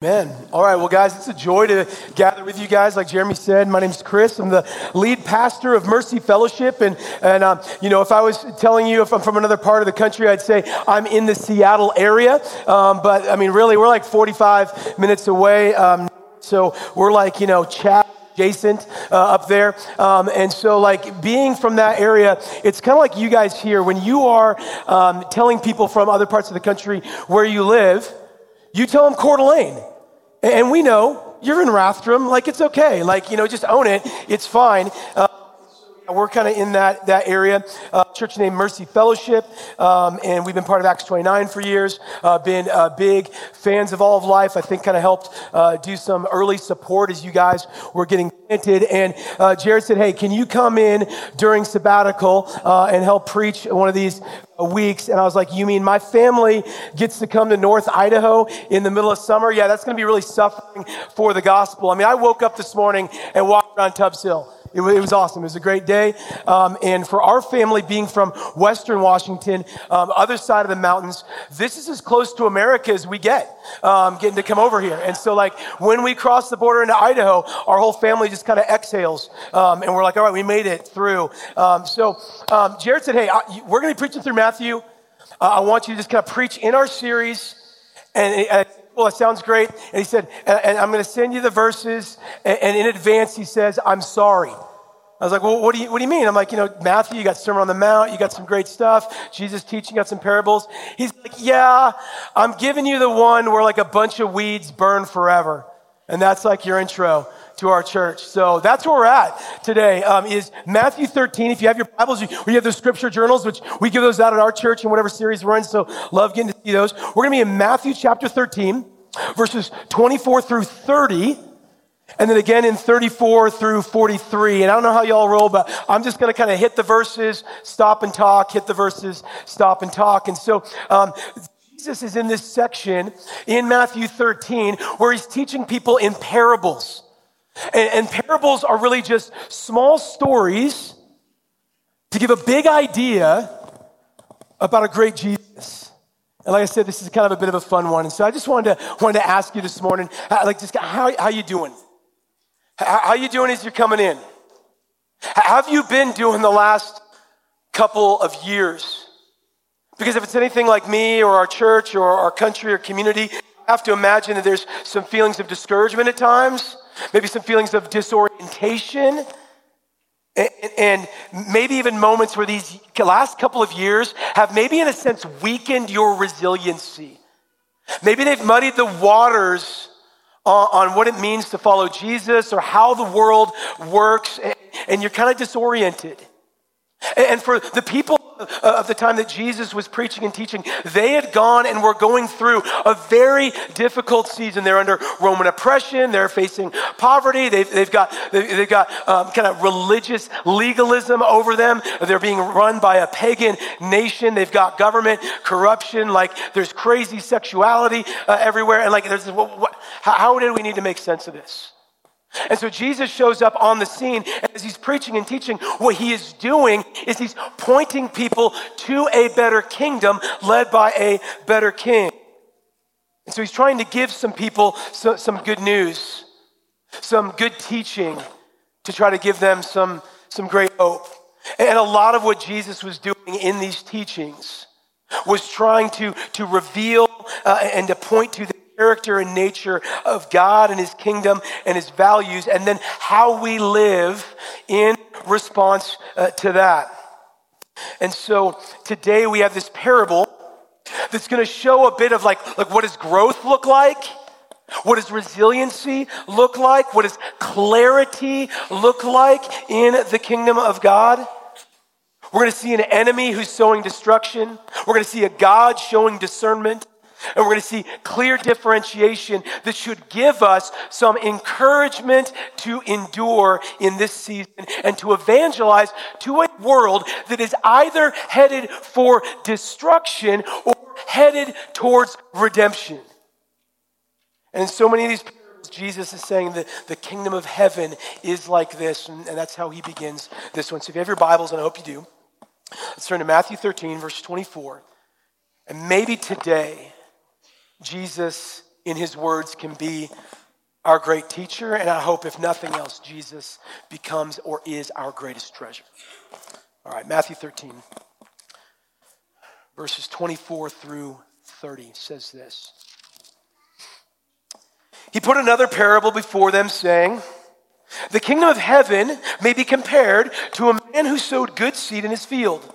Amen. All right, well, guys, it's a joy to gather with you guys. Like Jeremy said, my name's Chris. I'm the lead pastor of Mercy Fellowship. And, and um, you know, if I was telling you if I'm from another part of the country, I'd say I'm in the Seattle area. Um, but, I mean, really, we're like 45 minutes away. Um, so we're like, you know, chat adjacent uh, up there. Um, and so, like, being from that area, it's kind of like you guys here. When you are um, telling people from other parts of the country where you live, you tell them Coeur d'Alene. And we know you're in Rathdrum, like it's okay. Like, you know, just own it. It's fine. Uh, we're kind of in that, that area. Uh, church named Mercy Fellowship, um, and we've been part of Acts 29 for years. Uh, been uh, big fans of All of Life. I think kind of helped uh, do some early support as you guys were getting planted. And uh, Jared said, "Hey, can you come in during sabbatical uh, and help preach one of these weeks?" And I was like, "You mean my family gets to come to North Idaho in the middle of summer? Yeah, that's going to be really suffering for the gospel. I mean, I woke up this morning and walked around Tubbs Hill." It, it was awesome. It was a great day. Um, and for our family being from Western Washington, um, other side of the mountains, this is as close to America as we get, um, getting to come over here. And so, like, when we cross the border into Idaho, our whole family just kind of exhales. Um, and we're like, all right, we made it through. Um, so, um, Jared said, hey, I, we're going to be preaching through Matthew. Uh, I want you to just kind of preach in our series. And, and well, it sounds great. And he said, and, and I'm going to send you the verses. And, and, in advance, he says, I'm sorry. I was like, well, what do, you, what do you mean? I'm like, you know, Matthew, you got Sermon on the Mount, you got some great stuff. Jesus teaching, got some parables. He's like, yeah, I'm giving you the one where like a bunch of weeds burn forever. And that's like your intro to our church. So that's where we're at today. Um, is Matthew 13. If you have your Bibles, you have the scripture journals, which we give those out at our church in whatever series we're in. So love getting to see those. We're going to be in Matthew chapter 13, verses 24 through 30. And then again in 34 through 43. And I don't know how y'all roll, but I'm just going to kind of hit the verses, stop and talk, hit the verses, stop and talk. And so, um, Jesus is in this section in Matthew 13 where he's teaching people in parables. And, and parables are really just small stories to give a big idea about a great Jesus. And like I said, this is kind of a bit of a fun one. And so I just wanted to, wanted to ask you this morning, uh, like just how, how you doing? How, how you doing as you're coming in? Have you been doing the last couple of years? Because if it's anything like me or our church or our country or community, I have to imagine that there's some feelings of discouragement at times maybe some feelings of disorientation, and, and maybe even moments where these last couple of years have maybe, in a sense, weakened your resiliency. Maybe they've muddied the waters on, on what it means to follow Jesus or how the world works, and, and you're kind of disoriented. And for the people of the time that Jesus was preaching and teaching, they had gone and were going through a very difficult season. They're under Roman oppression. They're facing poverty. They've, they've got, they've got um, kind of religious legalism over them. They're being run by a pagan nation. They've got government corruption. Like there's crazy sexuality uh, everywhere. And like, there's, what, what, how, how did we need to make sense of this? And so Jesus shows up on the scene, and as he's preaching and teaching, what he is doing is he's pointing people to a better kingdom led by a better king. And so he's trying to give some people some good news, some good teaching to try to give them some, some great hope. And a lot of what Jesus was doing in these teachings was trying to, to reveal uh, and to point to the character and nature of God and his kingdom and his values, and then how we live in response uh, to that. And so today we have this parable that's going to show a bit of like, like what does growth look like? What does resiliency look like? What does clarity look like in the kingdom of God? We're going to see an enemy who's sowing destruction. We're going to see a God showing discernment. And we're going to see clear differentiation that should give us some encouragement to endure in this season and to evangelize to a world that is either headed for destruction or headed towards redemption. And in so many of these parables, Jesus is saying that the kingdom of heaven is like this, and, and that's how he begins this one. So if you have your Bibles, and I hope you do, let's turn to Matthew 13, verse 24. And maybe today, Jesus in his words can be our great teacher. And I hope, if nothing else, Jesus becomes or is our greatest treasure. All right, Matthew 13, verses 24 through 30 says this. He put another parable before them, saying, The kingdom of heaven may be compared to a man who sowed good seed in his field.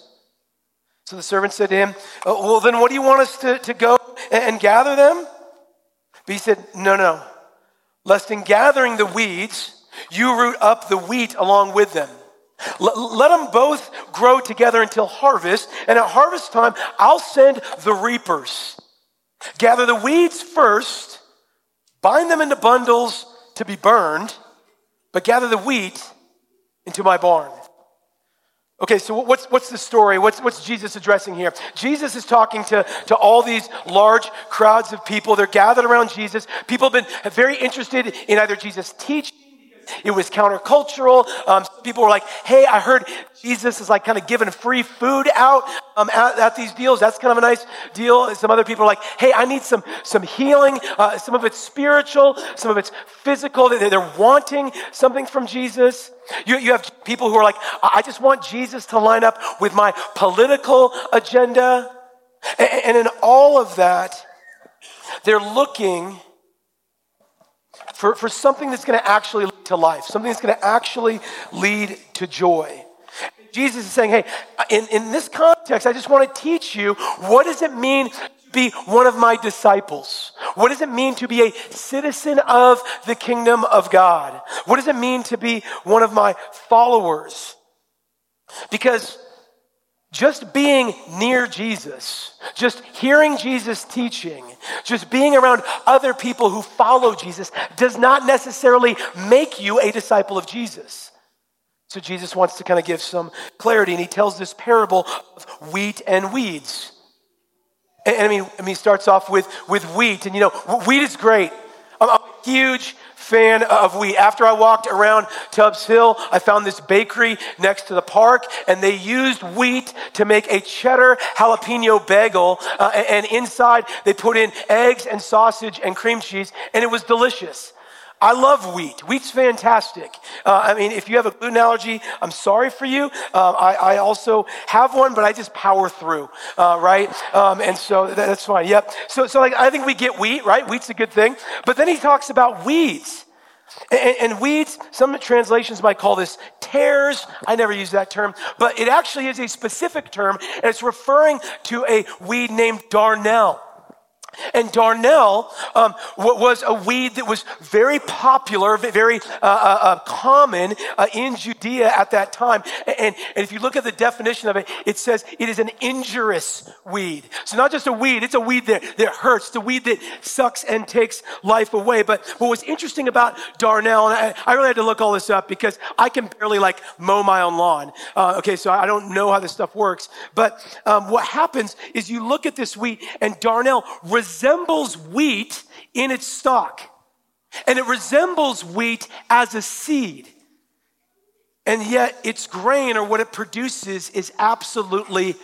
So the servant said to him, oh, Well, then what do you want us to, to go and, and gather them? But he said, No, no. Lest in gathering the weeds, you root up the wheat along with them. L- let them both grow together until harvest, and at harvest time, I'll send the reapers. Gather the weeds first, bind them into bundles to be burned, but gather the wheat into my barn. Okay, so what's, what's the story? What's, what's Jesus addressing here? Jesus is talking to, to all these large crowds of people. They're gathered around Jesus. People have been very interested in either Jesus' teaching it was countercultural. Um, people were like, hey, I heard Jesus is like kind of giving free food out um, at, at, these deals. That's kind of a nice deal. And some other people are like, hey, I need some, some healing. Uh, some of it's spiritual, some of it's physical. They're, they're wanting something from Jesus. You, you have people who are like, I just want Jesus to line up with my political agenda. and, and in all of that, they're looking for, for something that's going to actually lead to life, something that's going to actually lead to joy. Jesus is saying, hey, in, in this context, I just want to teach you what does it mean to be one of my disciples? What does it mean to be a citizen of the kingdom of God? What does it mean to be one of my followers? Because just being near Jesus, just hearing Jesus teaching, just being around other people who follow Jesus does not necessarily make you a disciple of Jesus. So Jesus wants to kind of give some clarity, and he tells this parable of wheat and weeds. And, I mean, I mean, he starts off with, with wheat, and you know, wheat is great. Huge fan of wheat. After I walked around Tubbs Hill, I found this bakery next to the park, and they used wheat to make a cheddar jalapeno bagel. Uh, and inside, they put in eggs and sausage and cream cheese, and it was delicious. I love wheat. Wheat's fantastic. Uh, I mean, if you have a gluten allergy, I'm sorry for you. Uh, I, I, also have one, but I just power through, uh, right? Um, and so that, that's fine. Yep. So, so like, I think we get wheat, right? Wheat's a good thing. But then he talks about weeds. And, and, weeds, some translations might call this tares. I never use that term, but it actually is a specific term, and it's referring to a weed named darnel. And darnel um, was a weed that was very popular, very uh, uh, uh, common uh, in Judea at that time. And, and, if you look at the definition of it, it says it is an injurious weed. So not just a weed, it's a weed that, that hurts, a weed that sucks and takes life away. But what was interesting about darnel, and I, I really had to look all this up because I can barely like mow my own lawn. Uh, okay, so I don't know how this stuff works. But um, what happens is you look at this wheat and darnel resembles wheat in its stalk. And it resembles wheat as a seed. And yet, its grain or what it produces is absolutely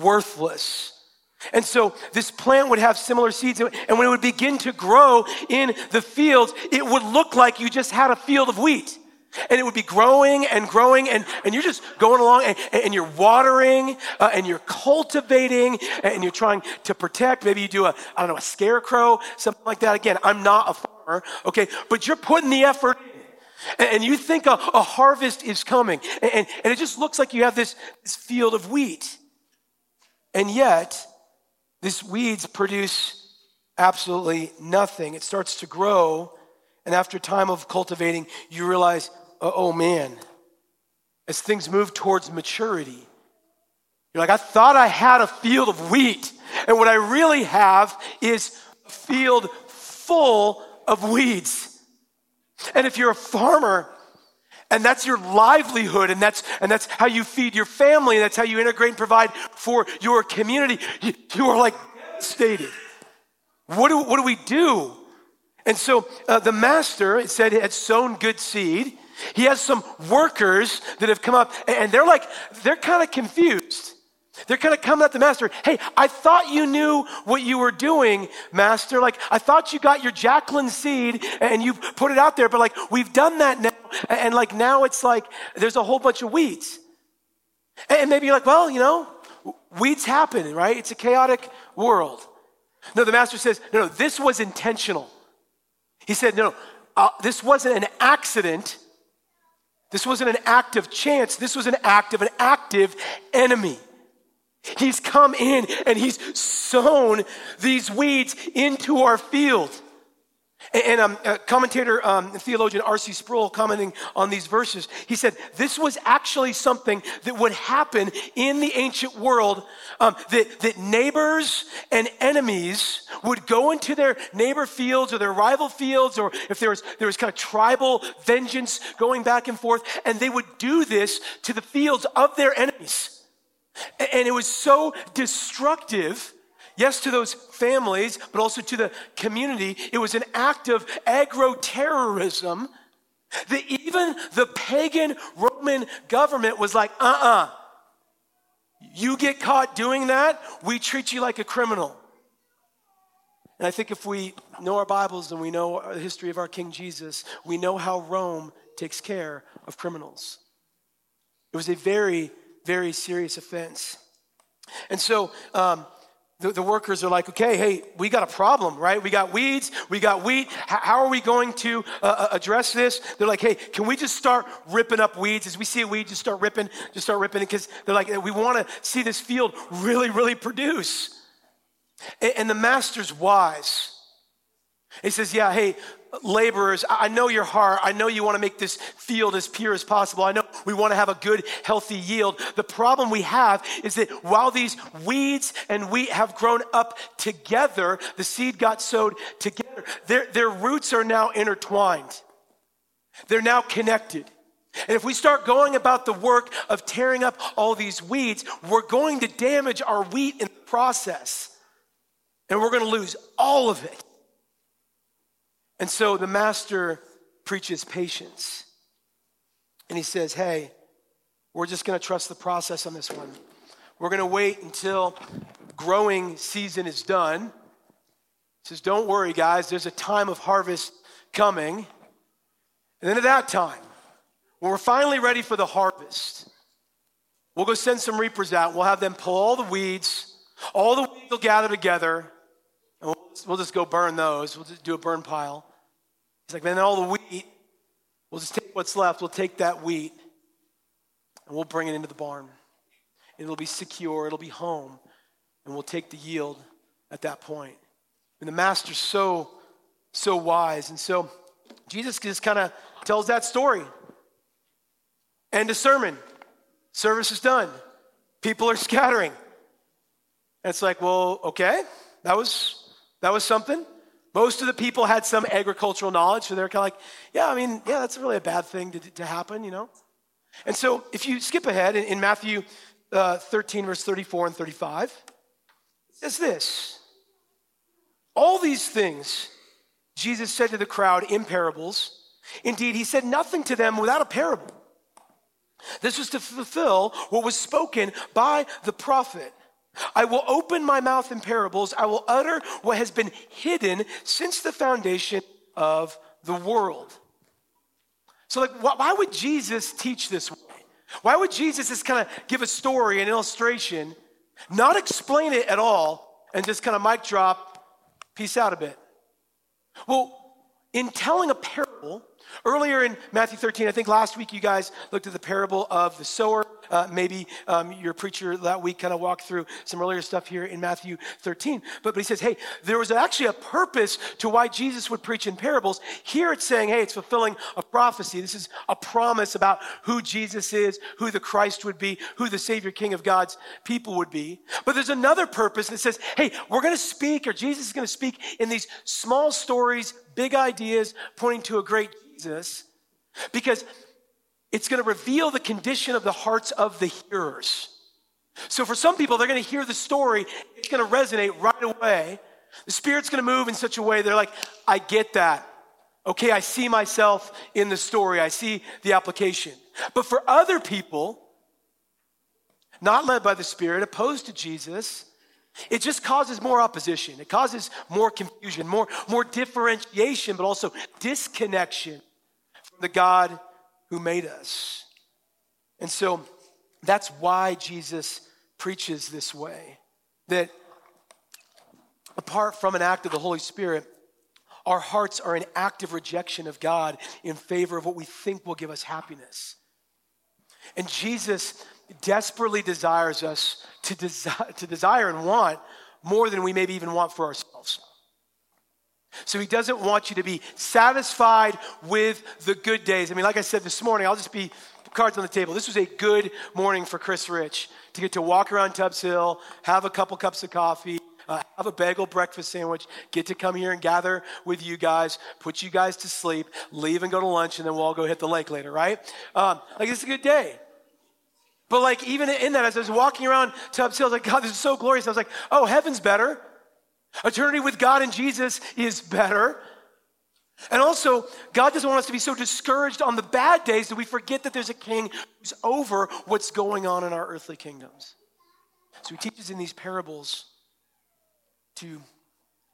worthless. And so, this plant would have similar seeds. And when it would begin to grow in the fields, it would look like you just had a field of wheat. And it would be growing and growing, and, and you're just going along and, and you're watering uh, and you're cultivating and you're trying to protect. Maybe you do a, I don't know, a scarecrow, something like that. Again, I'm not a farmer, okay, but you're putting the effort and, and you think a, a, harvest is coming. And, and, and it just looks like you have this, this field of wheat. And yet, these weeds produce absolutely nothing. It starts to grow and after time of cultivating, you realize, oh, man, as things move towards maturity, you're like, I thought I had a field of wheat. And what I really have is a field full of weeds. And if you're a farmer, and that's your livelihood and that's and that's how you feed your family and that's how you integrate and provide for your community you, you are like devastated what do, what do we do and so uh, the master it said he had sown good seed he has some workers that have come up and they're like they're kind of confused they're kind of coming at the master. Hey, I thought you knew what you were doing, master. Like, I thought you got your Jacqueline seed and you put it out there, but like, we've done that now. And like, now it's like there's a whole bunch of weeds. And maybe you're like, well, you know, weeds happen, right? It's a chaotic world. No, the master says, no, no, this was intentional. He said, no, uh, this wasn't an accident. This wasn't an act of chance. This was an act of an active enemy. He's come in and he's sown these weeds into our field. And um, commentator um, theologian R.C. Sproul commenting on these verses, he said this was actually something that would happen in the ancient world. Um, that, that neighbors and enemies would go into their neighbor fields or their rival fields, or if there was there was kind of tribal vengeance going back and forth, and they would do this to the fields of their enemies. And it was so destructive, yes, to those families, but also to the community. It was an act of agro terrorism that even the pagan Roman government was like, uh uh-uh. uh You get caught doing that, we treat you like a criminal. And I think if we know our Bibles and we know the history of our King Jesus, we know how Rome takes care of criminals. It was a very very serious offense. And so um, the, the, workers are like, okay, hey, we got a problem, right? We got weeds, we got wheat. H- how are we going to uh, uh, address this? They're like, hey, can we just start ripping up weeds? As we see a weed, just start ripping, just start ripping it because they're like, we want to see this field really, really produce. And, and the master's wise. He says, yeah, hey, laborers, I know your heart. I know you want to make this field as pure as possible. I know we want to have a good, healthy yield. The problem we have is that while these weeds and wheat have grown up together, the seed got sowed together, their, their roots are now intertwined. They're now connected. And if we start going about the work of tearing up all these weeds, we're going to damage our wheat in the process. And we're going to lose all of it. And so the master preaches patience. And he says, Hey, we're just going to trust the process on this one. We're going to wait until growing season is done. He says, Don't worry, guys, there's a time of harvest coming. And then at that time, when we're finally ready for the harvest, we'll go send some reapers out. We'll have them pull all the weeds, all the weeds will gather together, and we'll, we'll just go burn those. We'll just do a burn pile. He's like, then all the wheat, we'll just what's left. We'll take that wheat and we'll bring it into the barn. It'll be secure, it'll be home, and we'll take the yield at that point. And the master's so, so wise. And so Jesus just kind of tells that story. End of sermon. Service is done. People are scattering. And it's like, well, okay, that was that was something. Most of the people had some agricultural knowledge, so they're kind of like, yeah, I mean, yeah, that's really a bad thing to, to happen, you know? And so if you skip ahead in, in Matthew uh, 13, verse 34 and 35, it says this All these things Jesus said to the crowd in parables. Indeed, he said nothing to them without a parable. This was to fulfill what was spoken by the prophet. I will open my mouth in parables. I will utter what has been hidden since the foundation of the world. So, like, why would Jesus teach this way? Why would Jesus just kind of give a story, an illustration, not explain it at all, and just kind of mic drop, peace out a bit? Well, in telling a parable, earlier in Matthew 13, I think last week you guys looked at the parable of the sower uh, maybe um, your preacher that week kind of walked through some earlier stuff here in Matthew 13. But, but he says, hey, there was actually a purpose to why Jesus would preach in parables. Here it's saying, hey, it's fulfilling a prophecy. This is a promise about who Jesus is, who the Christ would be, who the Savior King of God's people would be. But there's another purpose that says, hey, we're going to speak, or Jesus is going to speak in these small stories, big ideas pointing to a great Jesus. Because it's going to reveal the condition of the hearts of the hearers. So for some people, they're going to hear the story, it's going to resonate right away. The Spirit's going to move in such a way they're like, I get that. Okay, I see myself in the story, I see the application. But for other people, not led by the Spirit, opposed to Jesus, it just causes more opposition. It causes more confusion, more, more differentiation, but also disconnection from the God who made us. And so that's why Jesus preaches this way that apart from an act of the Holy Spirit, our hearts are in active rejection of God in favor of what we think will give us happiness. And Jesus desperately desires us to, to desire and want more than we maybe even want for ourselves. So he doesn't want you to be satisfied with the good days. I mean, like I said this morning, I'll just be cards on the table. This was a good morning for Chris Rich to get to walk around Tubbs Hill, have a couple cups of coffee, uh, have a bagel breakfast sandwich, get to come here and gather with you guys, put you guys to sleep, leave and go to lunch, and then we'll all go hit the lake later, right? Um, like, it's a good day. But like even in that, as I was walking around Tubbs Hill, I was like, God, this is so glorious. I was like, oh, heaven's better. Eternity with God and Jesus is better. And also, God doesn't want us to be so discouraged on the bad days that we forget that there's a king who's over what's going on in our earthly kingdoms. So he teaches in these parables to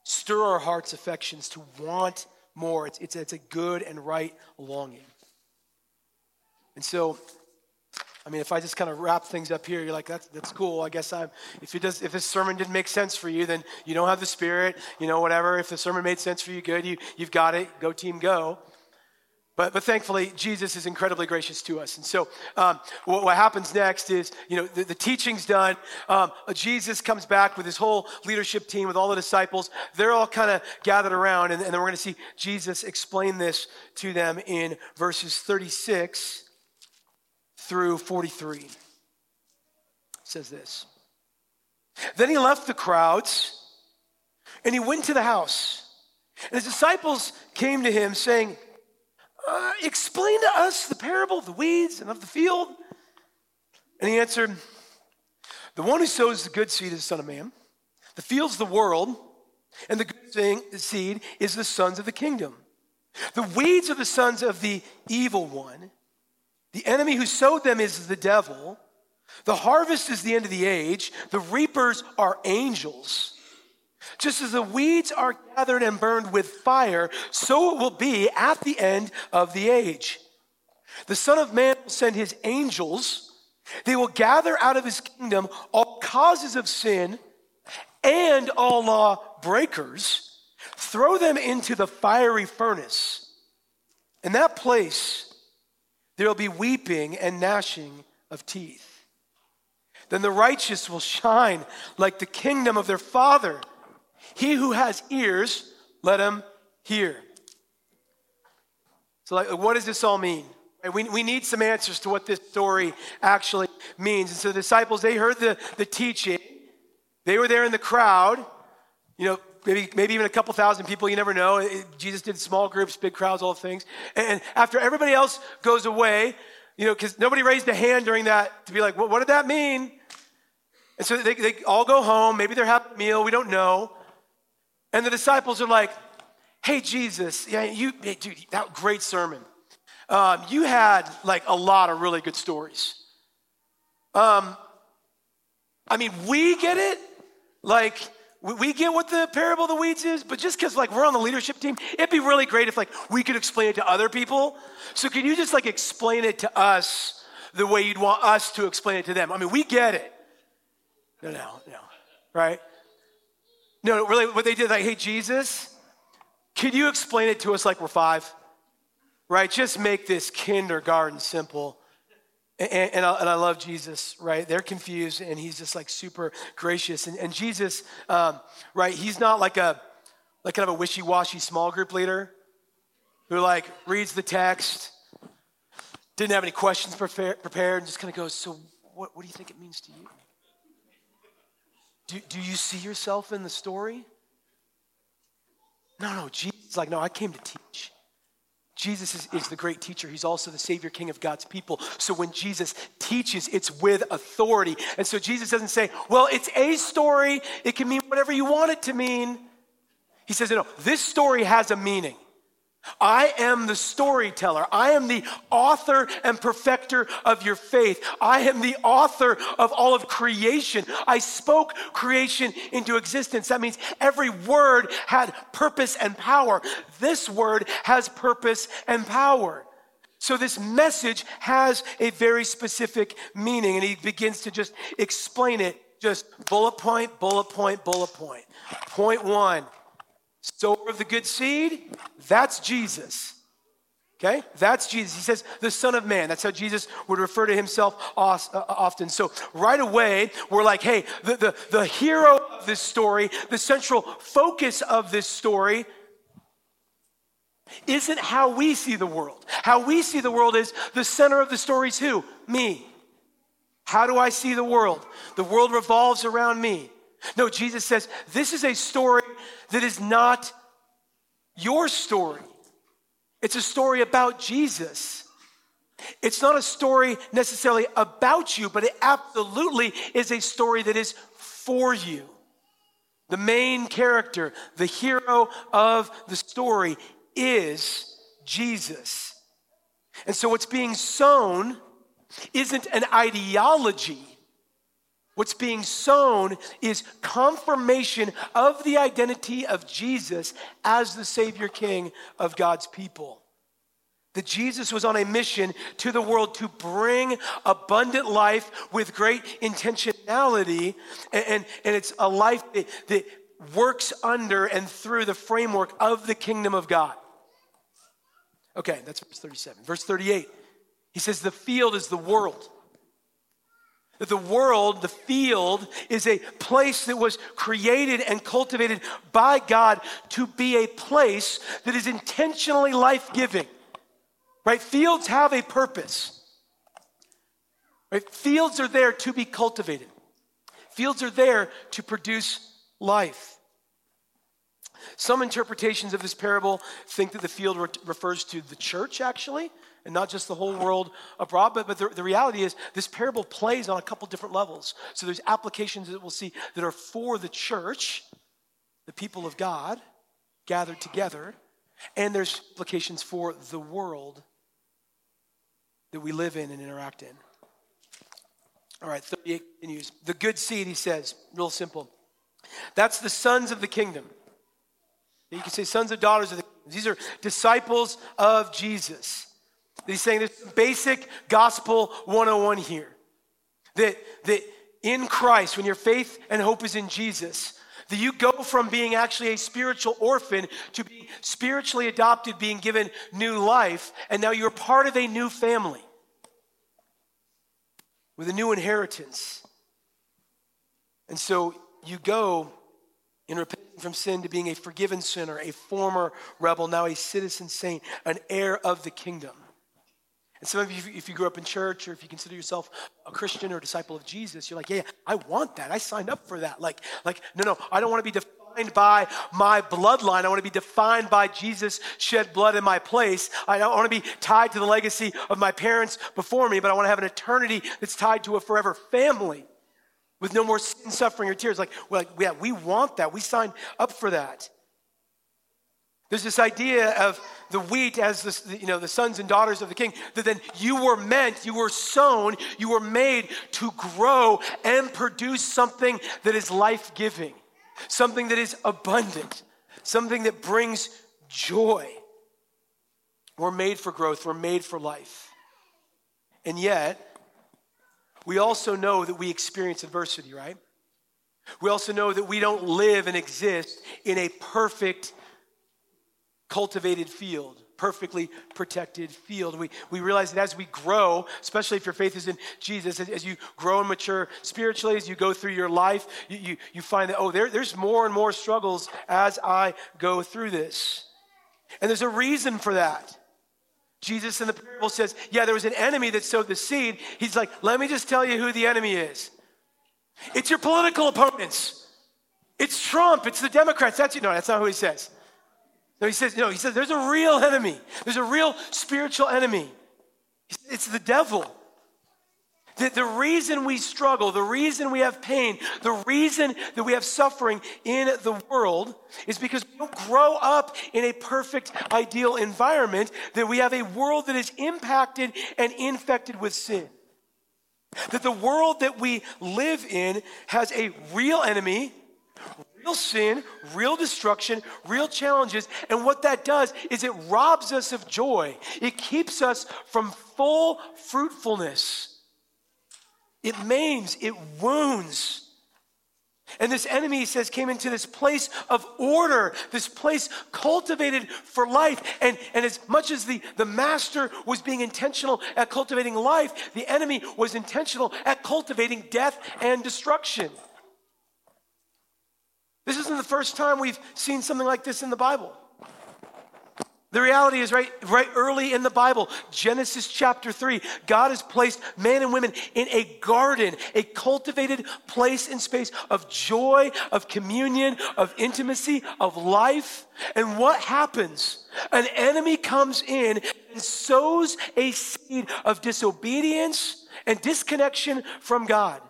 stir our heart's affections, to want more. It's, it's, it's a good and right longing. And so I mean, if I just kind of wrap things up here, you're like, that's, that's cool. I guess I'm, if, it does, if this sermon didn't make sense for you, then you don't have the Spirit, you know, whatever. If the sermon made sense for you, good. You, you've got it. Go, team, go. But, but thankfully, Jesus is incredibly gracious to us. And so, um, what, what, happens next is, you know, the, the teaching's done. Um, Jesus comes back with his whole leadership team, with all the disciples. They're all kind of gathered around, and, and then we're going to see Jesus explain this to them in verses 36 through 43. It says this. Then he left the crowds and he went to the house. And his disciples came to him saying, uh, Explain to us the parable of the weeds and of the field. And he answered, The one who sows the good seed is the Son of Man. The field's the world, and the good thing, the seed is the sons of the kingdom. The weeds are the sons of the evil one the enemy who sowed them is the devil. The harvest is the end of the age. The reapers are angels. Just as the weeds are gathered and burned with fire, so it will be at the end of the age. The Son of Man will send his angels. They will gather out of his kingdom all causes of sin and all law breakers, throw them into the fiery furnace. In that place, there will be weeping and gnashing of teeth. Then the righteous will shine like the kingdom of their Father. He who has ears, let him hear. So, like, what does this all mean? We, we need some answers to what this story actually means. And so the disciples, they heard the, the teaching. They were there in the crowd. You know, maybe, maybe even a couple thousand people, you never know. Jesus did small groups, big crowds, all things. And after everybody else goes away, you know, because nobody raised a hand during that to be like, well, what did that mean? And so they, they all go home. Maybe they're having a meal. We don't know. And the disciples are like, hey, Jesus, yeah, you, hey, dude, that great sermon. Um, you had like a lot of really good stories. Um, I mean, we get it. Like, we get what the parable of the weeds is, but just because like we're on the leadership team, it'd be really great if like we could explain it to other people. So can you just like explain it to us the way you'd want us to explain it to them? I mean, we get it. No, no, no, right? No, really, what they did, like, hey, Jesus, can you explain it to us like we're five? Right? Just make this kindergarten simple. And, and, I, and, I, love Jesus, right? They're confused, and he's just like super gracious. And, and Jesus, um, right? He's not like a like kind of a wishy-washy small group leader who like reads the text, didn't have any questions prepared, prepared and just kind of goes, "So, what, what do you think it means to you? Do, do you see yourself in the story?" No, no. Jesus, like, no. I came to teach. Jesus is, is, the great teacher. He's also the Savior King of God's people. So when Jesus teaches, it's with authority. And so Jesus doesn't say, well, it's a story. It can mean whatever you want it to mean. He says, no, this story has a meaning. I am the storyteller. I am the author and perfecter of your faith. I am the author of all of creation. I spoke creation into existence. That means every word had purpose and power. This word has purpose and power. So this message has a very specific meaning, and he begins to just explain it just bullet point, bullet point, bullet point. Point one Sower of the good seed, that's Jesus. Okay? That's Jesus. He says, the Son of Man. That's how Jesus would refer to himself uh, often. So, right away, we're like, hey, the, the, the hero of this story, the central focus of this story, isn't how we see the world. How we see the world is the center of the story is who? Me. How do I see the world? The world revolves around me. No, Jesus says, this is a story that is not your story. It's a story about Jesus. It's not a story necessarily about you, but it absolutely is a story that is for you. The main character, the hero of the story is Jesus. And so what's being sown isn't an ideology What's being sown is confirmation of the identity of Jesus as the Savior King of God's people. That Jesus was on a mission to the world to bring abundant life with great intentionality. And, and, and it's a life that, that works under and through the framework of the kingdom of God. Okay, that's verse 37. Verse 38, he says, The field is the world. That the world, the field, is a place that was created and cultivated by God to be a place that is intentionally life giving. Right? Fields have a purpose. Right? Fields are there to be cultivated, fields are there to produce life. Some interpretations of this parable think that the field re- refers to the church, actually, and not just the whole world abroad. But, but the, the reality is, this parable plays on a couple different levels. So there's applications that we'll see that are for the church, the people of God gathered together, and there's applications for the world that we live in and interact in. All right, 38 continues. The good seed, he says, real simple. That's the sons of the kingdom. You can say sons and daughters of the kingdom. These are disciples of Jesus. He's saying this basic gospel 101 here. That, that in Christ, when your faith and hope is in Jesus, that you go from being actually a spiritual orphan to being spiritually adopted, being given new life, and now you're part of a new family with a new inheritance. And so you go in repenting from sin to being a forgiven sinner, a former rebel, now a citizen saint, an heir of the kingdom. And some of you, if you grew up in church or if you consider yourself a Christian or a disciple of Jesus, you're like, yeah, I want that. I signed up for that. Like, like, no, no, I don't want to be defined by my bloodline. I want to be defined by Jesus shed blood in my place. I don't want to be tied to the legacy of my parents before me, but I want to have an eternity that's tied to a forever family with no more sin, suffering, or tears. Like, well, yeah, we want that. We signed up for that. There's this idea of the wheat as the, you know, the sons and daughters of the king, that then you were meant, you were sown, you were made to grow and produce something that is life giving, something that is abundant, something that brings joy. We're made for growth, we're made for life. And yet, we also know that we experience adversity, right? We also know that we don't live and exist in a perfect cultivated field, perfectly protected field. We, we realize that as we grow, especially if your faith is in Jesus, as, as you grow and mature spiritually, as you go through your life, you, you, you find that, oh, there, there's more and more struggles as I go through this. And there's a reason for that. Jesus in the parable says, Yeah, there was an enemy that sowed the seed. He's like, Let me just tell you who the enemy is. It's your political opponents. It's Trump. It's the Democrats. That's. No, that's not who he says. No, he says, no, he says there's a real enemy. There's a real spiritual enemy. It's the devil. The, the reason we struggle, the reason we have pain, the reason that we have suffering in the world is because we don't grow up in a perfect, ideal environment, that we have a world that is impacted and infected with sin. That the world that we live in has a real enemy, real sin, real destruction, real challenges. And what that does is it robs us of joy. It keeps us from full fruitfulness. It maims, it wounds. And this enemy, he says, came into this place of order, this place cultivated for life. And, and as much as the, the master was being intentional at cultivating life, the enemy was intentional at cultivating death and destruction. This isn't the first time we've seen something like this in the Bible. The reality is right, right early in the Bible, Genesis chapter 3, God has placed men and women in a garden, a cultivated place and space of joy, of communion, of intimacy, of life. And what happens? An enemy comes in and sows a seed of disobedience and disconnection from God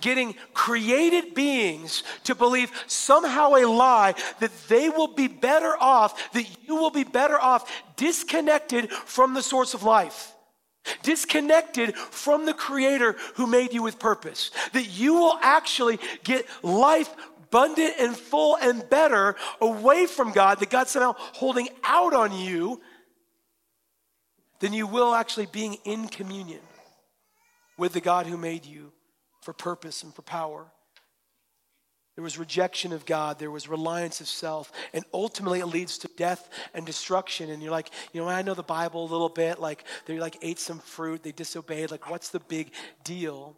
getting created beings to believe somehow a lie that they will be better off, that you will be better off disconnected from the source of life. Disconnected from the creator who made you with purpose. That you will actually get life abundant and full and better away from God, that God's somehow holding out on you, than you will actually being in communion with the God who made you for purpose and for power. There was rejection of God. There was reliance of self. And ultimately, it leads to death and destruction. And you're like, you know, I know the Bible a little bit. Like, they like ate some fruit. They disobeyed. Like, what's the big deal?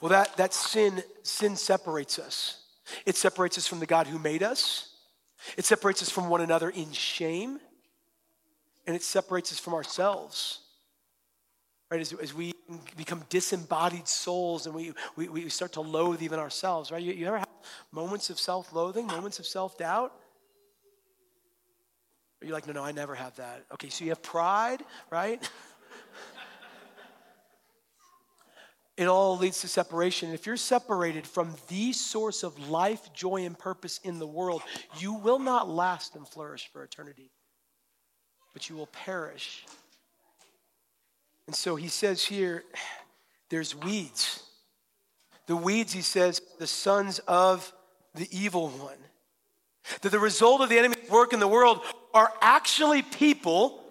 Well, that, that sin, sin separates us. It separates us from the God who made us. It separates us from one another in shame. And it separates us from ourselves. Right, as, as we become disembodied souls and we, we, we start to loathe even ourselves, right? You, you ever have moments of self loathing, moments of self doubt? You're like, no, no, I never have that. Okay, so you have pride, right? it all leads to separation. If you're separated from the source of life, joy, and purpose in the world, you will not last and flourish for eternity, but you will perish and so he says here, there's weeds. The weeds, he says, the sons of the evil one. That the result of the enemy's work in the world are actually people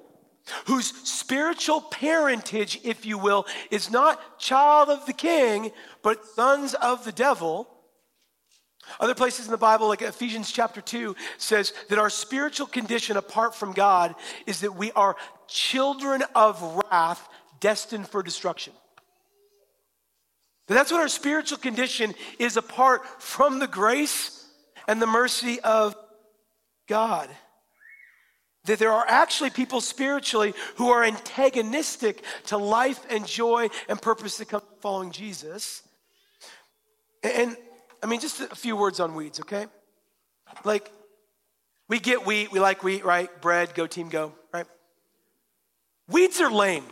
whose spiritual parentage, if you will, is not child of the king, but sons of the devil. Other places in the Bible, like Ephesians chapter 2, says that our spiritual condition apart from God is that we are children of wrath destined for destruction. That's what our spiritual condition is apart from the grace and the mercy of God. That there are actually people spiritually who are antagonistic to life and joy and purpose to come following Jesus. And I mean, just a few words on weeds, okay? Like, we get wheat, we like wheat, right? Bread, go team, go, right? Weeds are lame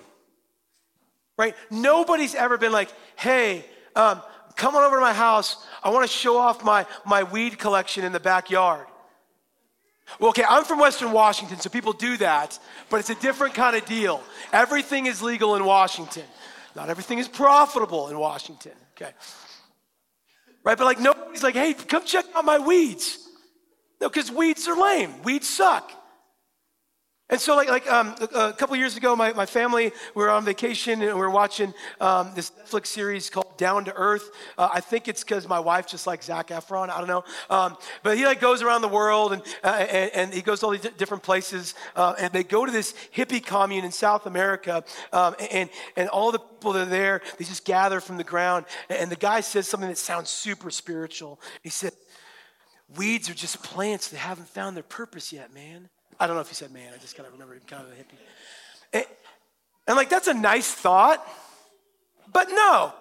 right? Nobody's ever been like, hey, um, come on over to my house. I want to show off my, my weed collection in the backyard. Well, okay, I'm from Western Washington, so people do that, but it's a different kind of deal. Everything is legal in Washington. Not everything is profitable in Washington, okay? Right, but like nobody's like, hey, come check out my weeds. No, because weeds are lame. Weeds suck. And so, like, like um, a, couple years ago, my, my family, we were on vacation and we were watching um, this Netflix series called Down to Earth. Uh, I think it's because my wife just likes Zac Efron. I don't know. Um, but he like goes around the world and, uh, and, and, he goes to all these different places. Uh, and they go to this hippie commune in South America. Um, and, and all the people that are there, they just gather from the ground. And the guy says something that sounds super spiritual. He said, Weeds are just plants that haven't found their purpose yet, man. I don't know if he said man, I just kind of remember him kind of a hippie. And, and like, that's a nice thought, but no.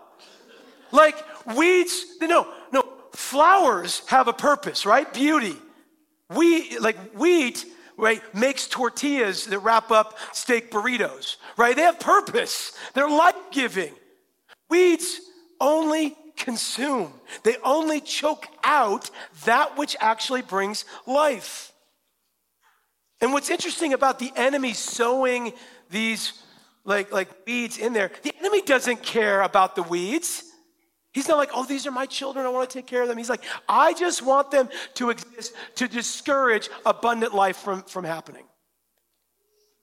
Like, weeds, no, no, flowers have a purpose, right? Beauty. We like wheat, right, makes tortillas that wrap up steak burritos, right? They have purpose. They're life-giving. Weeds only consume. They only choke out that which actually brings life. And what's interesting about the enemy sowing these like, like weeds in there, the enemy doesn't care about the weeds. He's not like, oh, these are my children. I want to take care of them. He's like, I just want them to exist to discourage abundant life from, from happening,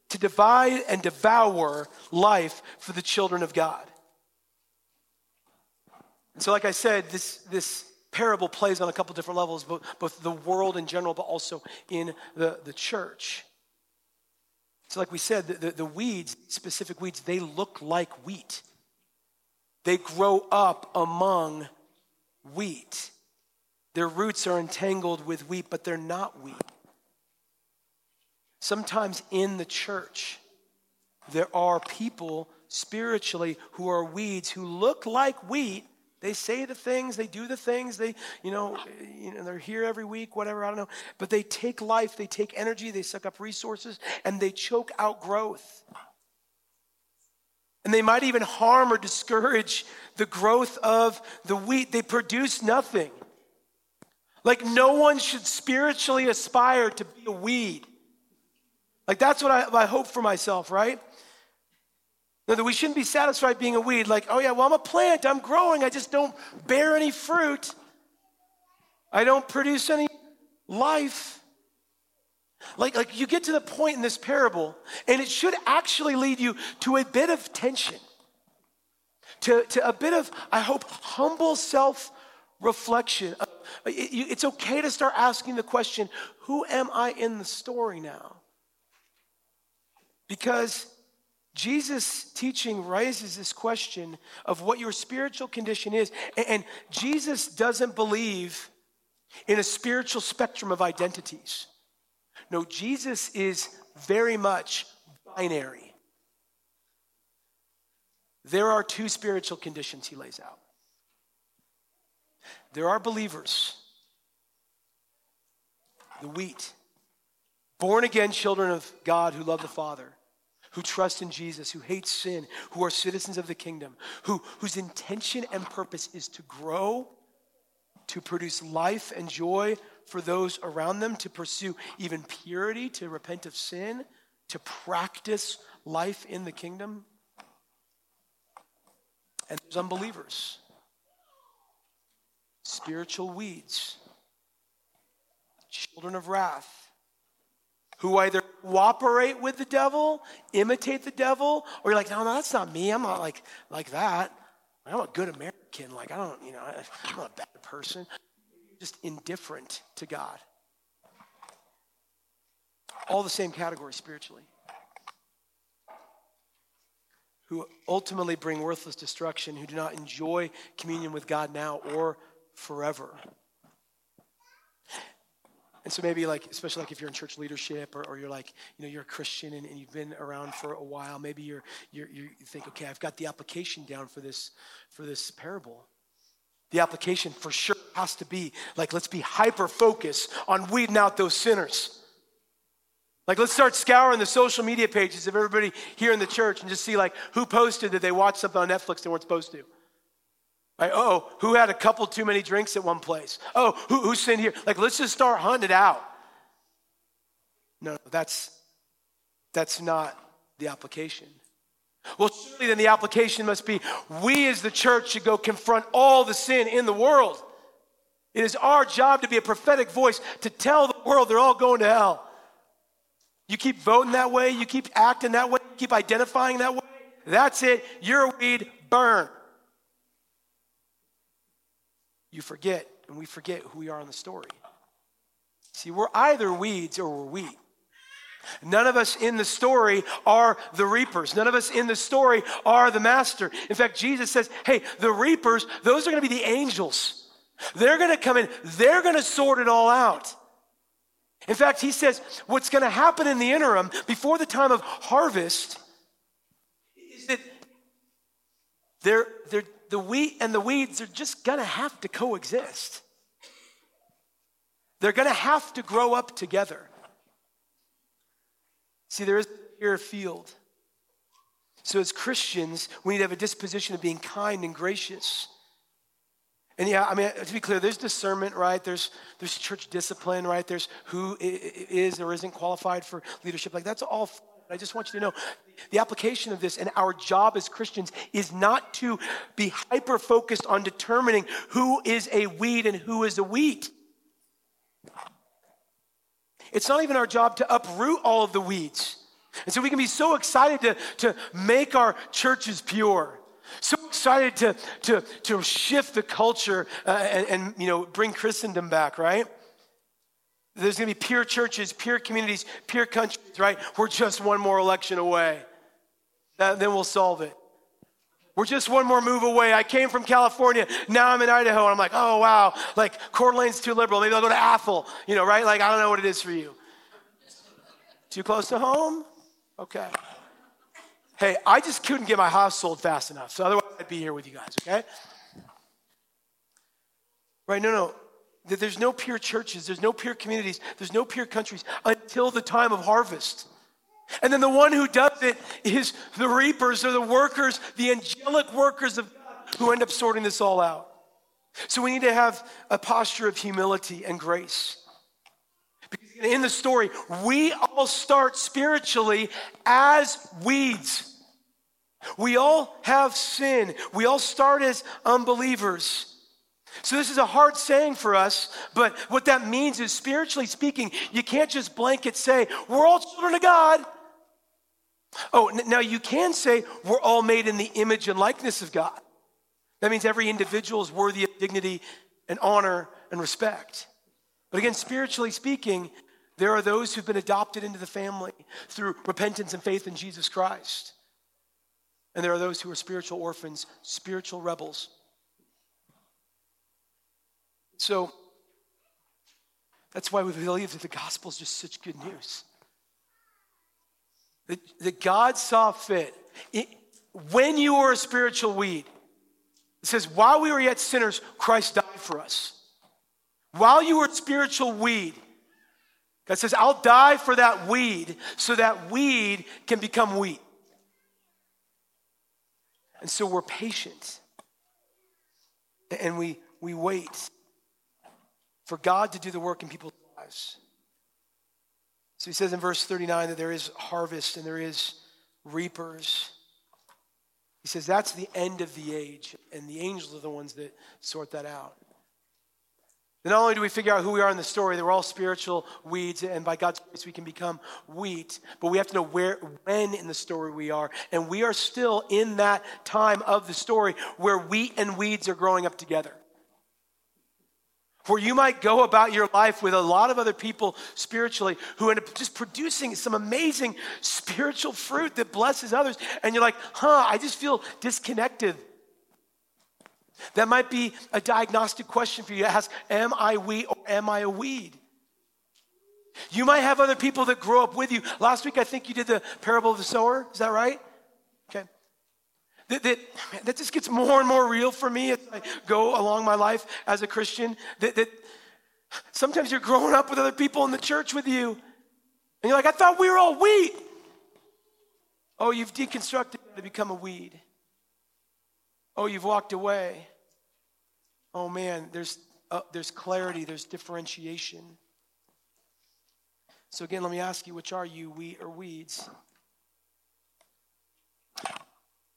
to divide and devour life for the children of God. And so, like I said, this, this parable plays on a couple different levels, both, both the world in general, but also in the, the church. So, like we said, the, the, the weeds, specific weeds, they look like wheat. They grow up among wheat. Their roots are entangled with wheat, but they're not wheat. Sometimes in the church, there are people spiritually who are weeds who look like wheat. They say the things, they do the things, they, you know, you know, they're here every week, whatever, I don't know. But they take life, they take energy, they suck up resources, and they choke out growth. And they might even harm or discourage the growth of the wheat. They produce nothing. Like, no one should spiritually aspire to be a weed. Like, that's what I, I hope for myself, right? No, that we shouldn't be satisfied being a weed. Like, oh, yeah, well, I'm a plant, I'm growing, I just don't bear any fruit, I don't produce any life. Like, like you get to the point in this parable, and it should actually lead you to a bit of tension, to, to a bit of, I hope, humble self reflection. Uh, it's okay to start asking the question who am I in the story now? Because Jesus' teaching raises this question of what your spiritual condition is. And Jesus doesn't believe in a spiritual spectrum of identities. No, Jesus is very much binary. There are two spiritual conditions he lays out. There are believers, the wheat, born again children of God who love the Father, who trust in Jesus, who hate sin, who are citizens of the kingdom, who, whose intention and purpose is to grow, to produce life and joy for those around them to pursue even purity, to repent of sin, to practice life in the kingdom. And there's unbelievers, spiritual weeds, children of wrath, who either cooperate with the devil, imitate the devil, or you're like, no, no, that's not me. I'm not like, like that. I'm a good American. Like, I don't, you know, I'm not a bad person just indifferent to God. All the same category spiritually. Who ultimately bring worthless destruction, who do not enjoy communion with God now or forever. And so maybe like, especially like if you're in church leadership or, or you're like, you know, you're a Christian and, and, you've been around for a while, maybe you're, you're, you think, okay, I've got the application down for this, for this parable. The application for sure has to be like, let's be hyper focused on weeding out those sinners. Like, let's start scouring the social media pages of everybody here in the church and just see, like, who posted that they watched something on Netflix they weren't supposed to. Like, oh, who had a couple too many drinks at one place? Oh, who, who sinned here? Like, let's just start hunting it out. No, that's, that's not the application. Well, surely then the application must be we as the church should go confront all the sin in the world. It is our job to be a prophetic voice to tell the world they're all going to hell. You keep voting that way, you keep acting that way, you keep identifying that way. That's it. You're a weed, burn. You forget, and we forget who we are in the story. See, we're either weeds or we're wheat. None of us in the story are the reapers. None of us in the story are the master. In fact, Jesus says, hey, the reapers, those are going to be the angels. They're going to come in, they're going to sort it all out. In fact, he says, what's going to happen in the interim before the time of harvest is that they're, they're, the wheat and the weeds are just going to have to coexist. They're going to have to grow up together. See, there is a field. So, as Christians, we need to have a disposition of being kind and gracious. And yeah, I mean, to be clear, there's discernment, right? There's, there's church discipline, right? There's who is or isn't qualified for leadership. Like, that's all. I just want you to know the application of this and our job as Christians is not to be hyper focused on determining who is a weed and who is a wheat. It's not even our job to uproot all of the weeds. And so we can be so excited to, to make our churches pure. So excited to, to, to shift the culture uh, and, and, you know, bring Christendom back, right? There's going to be pure churches, pure communities, pure countries, right? We're just one more election away. That, then we'll solve it. We're just one more move away. I came from California. Now I'm in Idaho. And I'm like, oh, wow. Like, Coeur d'Alene's too liberal. Maybe I'll go to Athol, you know, right? Like, I don't know what it is for you. Too close to home? Okay. Hey, I just couldn't get my house sold fast enough. So otherwise, I'd be here with you guys, okay? Right? No, no. There's no pure churches, there's no pure communities, there's no pure countries until the time of harvest. And then the one who does it is the reapers or the workers, the angelic workers of God who end up sorting this all out. So we need to have a posture of humility and grace. Because in the story, we all start spiritually as weeds. We all have sin. We all start as unbelievers. So, this is a hard saying for us, but what that means is spiritually speaking, you can't just blanket say, we're all children of God. Oh, now you can say, we're all made in the image and likeness of God. That means every individual is worthy of dignity and honor and respect. But again, spiritually speaking, there are those who've been adopted into the family through repentance and faith in Jesus Christ. And there are those who are spiritual orphans, spiritual rebels. So that's why we believe that the gospel is just such good news. That, that God saw fit. It, when you were a spiritual weed, it says, while we were yet sinners, Christ died for us. While you were a spiritual weed, God says, I'll die for that weed so that weed can become wheat. And so we're patient. And we, we wait for God to do the work in people's lives. So he says in verse 39 that there is harvest and there is reapers. He says that's the end of the age, and the angels are the ones that sort that out. Not only do we figure out who we are in the story, that we're all spiritual weeds, and by God's grace we can become wheat, but we have to know where, when in the story we are. And we are still in that time of the story where wheat and weeds are growing up together. Where you might go about your life with a lot of other people spiritually who end up just producing some amazing spiritual fruit that blesses others. And you're like, huh, I just feel disconnected that might be a diagnostic question for you to ask Am I wheat or am I a weed? You might have other people that grow up with you. Last week, I think you did the parable of the sower. Is that right? That, that, that just gets more and more real for me as I go along my life as a Christian. That, that sometimes you're growing up with other people in the church with you, and you're like, I thought we were all wheat. Oh, you've deconstructed to become a weed. Oh, you've walked away oh man, there's, uh, there's clarity, there's differentiation. So, again, let me ask you which are you, wheat or weeds?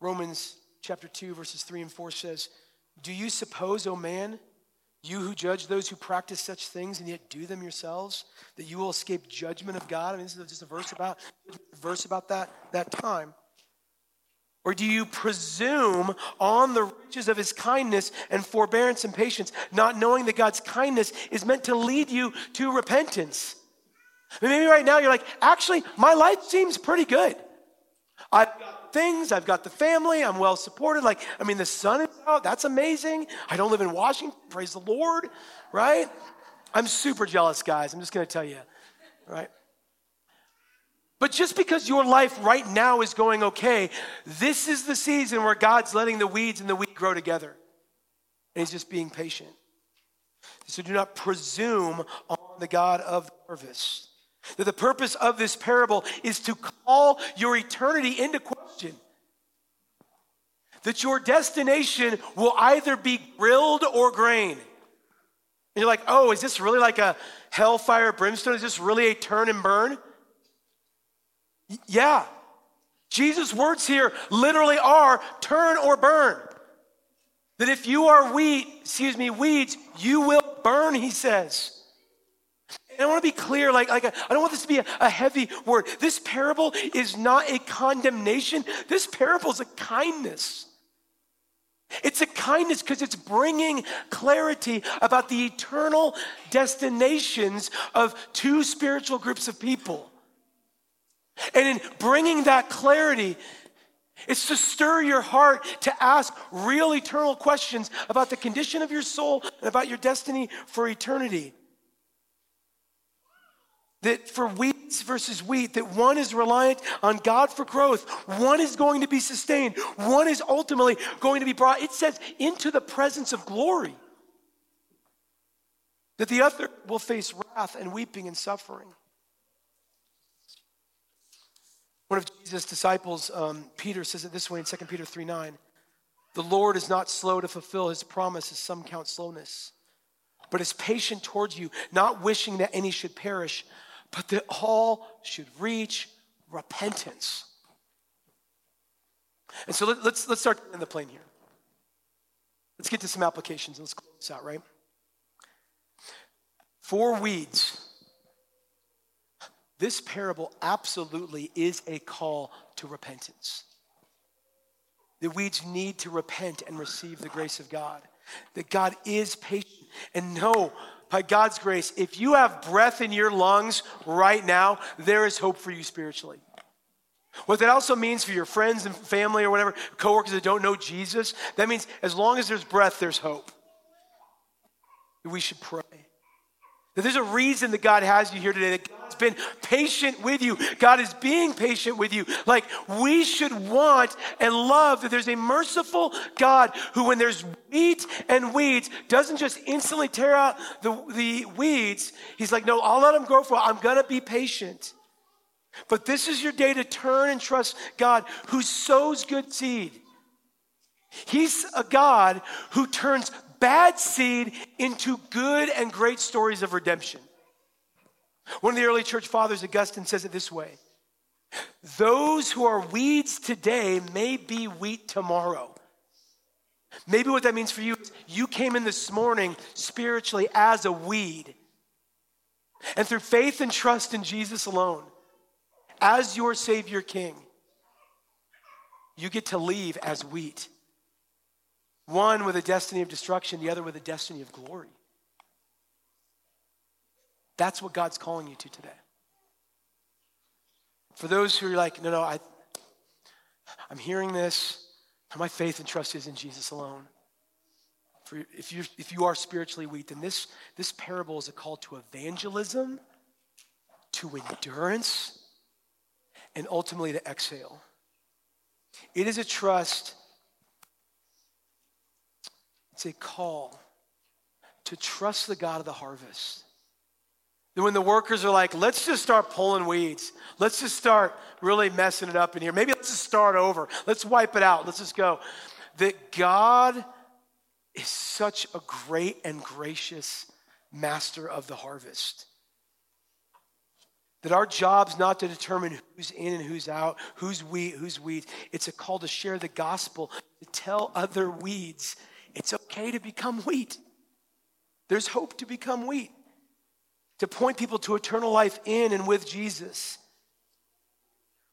Romans chapter 2, verses 3 and 4 says, Do you suppose, O man, you who judge those who practice such things and yet do them yourselves, that you will escape judgment of God? I mean, this is just a verse about, verse about that, that time. Or do you presume on the riches of his kindness and forbearance and patience, not knowing that God's kindness is meant to lead you to repentance? I maybe right now you're like, actually, my life seems pretty good. Got things, I've got the family, I'm well supported. Like, I mean, the sun is out, that's amazing. I don't live in Washington, praise the Lord, right? I'm super jealous, guys. I'm just gonna tell you, right? But just because your life right now is going okay, this is the season where God's letting the weeds and the wheat grow together. And He's just being patient. So do not presume on the God of the harvest. That the purpose of this parable is to call your eternity into question. That your destination will either be grilled or grain. And you're like, oh, is this really like a hellfire brimstone? Is this really a turn and burn? Y- yeah. Jesus' words here literally are turn or burn. That if you are wheat, excuse me, weeds, you will burn, he says. And I want to be clear, like, like I don't want this to be a, a heavy word. This parable is not a condemnation. This parable is a kindness. It's a kindness because it's bringing clarity about the eternal destinations of two spiritual groups of people. And in bringing that clarity, it's to stir your heart to ask real eternal questions about the condition of your soul and about your destiny for eternity. That for weeds versus wheat, that one is reliant on God for growth, one is going to be sustained, one is ultimately going to be brought, it says, into the presence of glory. That the other will face wrath and weeping and suffering. One of Jesus' disciples, um, Peter, says it this way in 2 Peter 3 9. The Lord is not slow to fulfill his promise, as some count slowness, but is patient towards you, not wishing that any should perish, but that all should reach repentance. And so let, us let's, let's start in the plane here. Let's get to some applications and let's close this out, right? For weeds, this parable absolutely is a call to repentance. The weeds need to repent and receive the grace of God. That God is patient. And know, by God's grace, if you have breath in your lungs right now, there is hope for you spiritually. What that also means for your friends and family or whatever, coworkers that don't know Jesus, that means as long as there's breath, there's hope. We should pray. That there's a reason that God has you here today, that God's been patient with you. God is being patient with you. Like we should want and love that there's a merciful God who, when there's wheat and weeds, doesn't just instantly tear out the, the weeds. He's like, no, I'll let them grow for I'm going to be patient. But this is your day to turn and trust God who sows good seed. He's a God who turns bad seed into good and great stories of redemption. One of the early church fathers, Augustine, says it this way Those who are weeds today may be wheat tomorrow. Maybe what that means for you is you came in this morning spiritually as a weed. And through faith and trust in Jesus alone, as your Savior King, you get to leave as wheat. One with a destiny of destruction, the other with a destiny of glory. That's what God's calling you to today. For those who are like, no, no, I, I'm hearing this, my faith and trust is in Jesus alone. For if you if you are spiritually weak, then this this parable is a call to evangelism, to endurance, and ultimately to exhale. It is a trust it's a call to trust the God of the harvest. That when the workers are like, let's just start pulling weeds, let's just start really messing it up in here. Maybe let's just start over. Let's wipe it out. Let's just go. That God is such a great and gracious master of the harvest. That our job's not to determine who's in and who's out, who's wheat, who's weeds. It's a call to share the gospel, to tell other weeds it's okay to become wheat. There's hope to become wheat, to point people to eternal life in and with Jesus.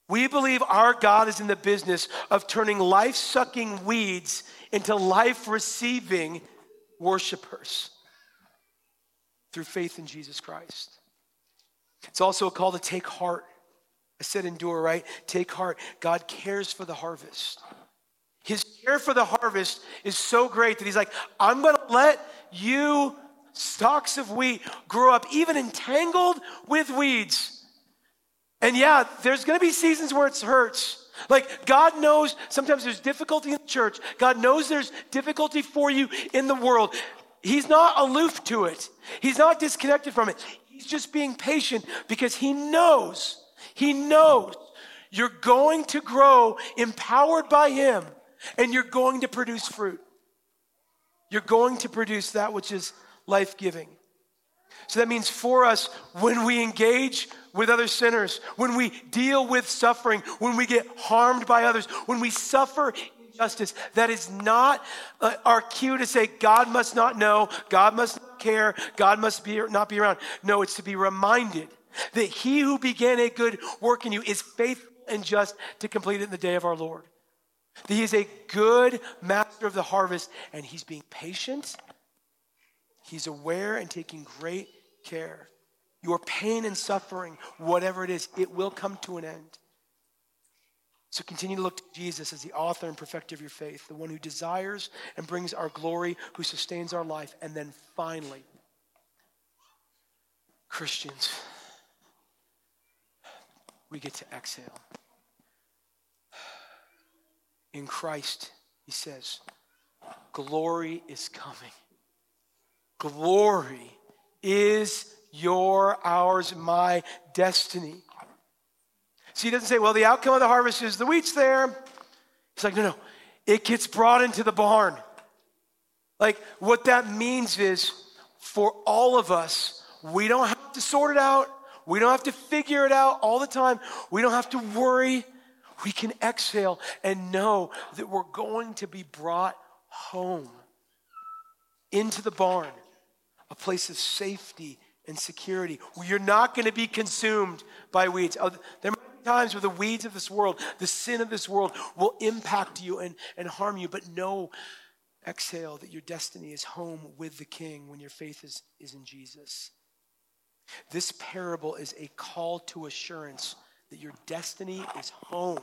We believe our God is in the business of turning life sucking weeds into life receiving worshipers through faith in Jesus Christ. It's also a call to take heart. I said endure, right? Take heart. God cares for the harvest. His care for the harvest is so great that he's like, I'm going to let you, stalks of wheat, grow up even entangled with weeds. And yeah, there's going to be seasons where it hurts. Like, God knows sometimes there's difficulty in the church. God knows there's difficulty for you in the world. He's not aloof to it. He's not disconnected from it. He's just being patient because he knows, he knows you're going to grow empowered by him and you're going to produce fruit. You're going to produce that which is life giving. So that means for us, when we engage with other sinners, when we deal with suffering, when we get harmed by others, when we suffer injustice, that is not uh, our cue to say, God must not know, God must not care, God must be, not be around. No, it's to be reminded that he who began a good work in you is faithful and just to complete it in the day of our Lord. That he is a good master of the harvest and he's being patient. He's aware and taking great care. Your pain and suffering, whatever it is, it will come to an end. So continue to look to Jesus as the author and perfecter of your faith, the one who desires and brings our glory, who sustains our life. And then finally, Christians, we get to exhale. In Christ, he says, glory is coming. Glory is your, ours, my destiny. See, he doesn't say, well, the outcome of the harvest is the wheat's there. He's like, no, no, it gets brought into the barn. Like, what that means is for all of us, we don't have to sort it out. We don't have to figure it out all the time. We don't have to worry. We can exhale and know that we're going to be brought home into the barn, a place of safety and security. You're not going to be consumed by weeds. There might be times where the weeds of this world, the sin of this world, will impact you and, and harm you, but know, exhale that your destiny is home with the King when your faith is, is in Jesus. This parable is a call to assurance that your destiny is home.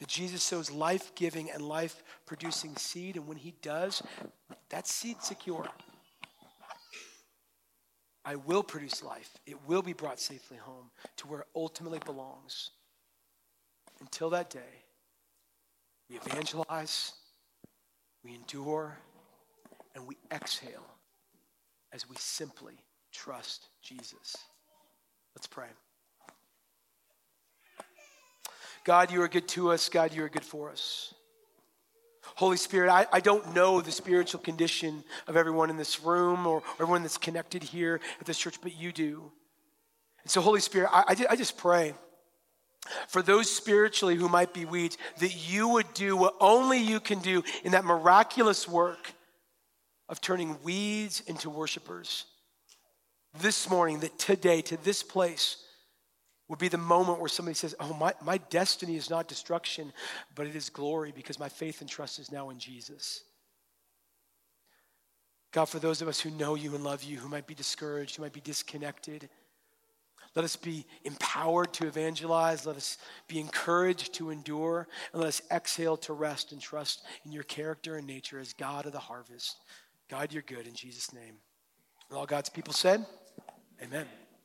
That Jesus sows life giving and life producing seed, and when he does, that seed secure. I will produce life. It will be brought safely home to where it ultimately belongs. Until that day, we evangelize, we endure, and we exhale as we simply trust Jesus. Let's pray. God, you are good to us. God, you are good for us. Holy Spirit, I, I don't know the spiritual condition of everyone in this room or, everyone that's connected here at this church, but you do. And so, Holy Spirit, I, I, I just pray for those spiritually who might be weeds that you would do what only you can do in that miraculous work of turning weeds into worshipers. This morning, that today, to this place, would be the moment where somebody says, Oh, my, my destiny is not destruction, but it is glory because my faith and trust is now in Jesus. God, for those of us who know you and love you, who might be discouraged, who might be disconnected, let us be empowered to evangelize. Let us be encouraged to endure. And let us exhale to rest and trust in your character and nature as God of the harvest. God, you're good in Jesus' name. And all God's people said, Amen.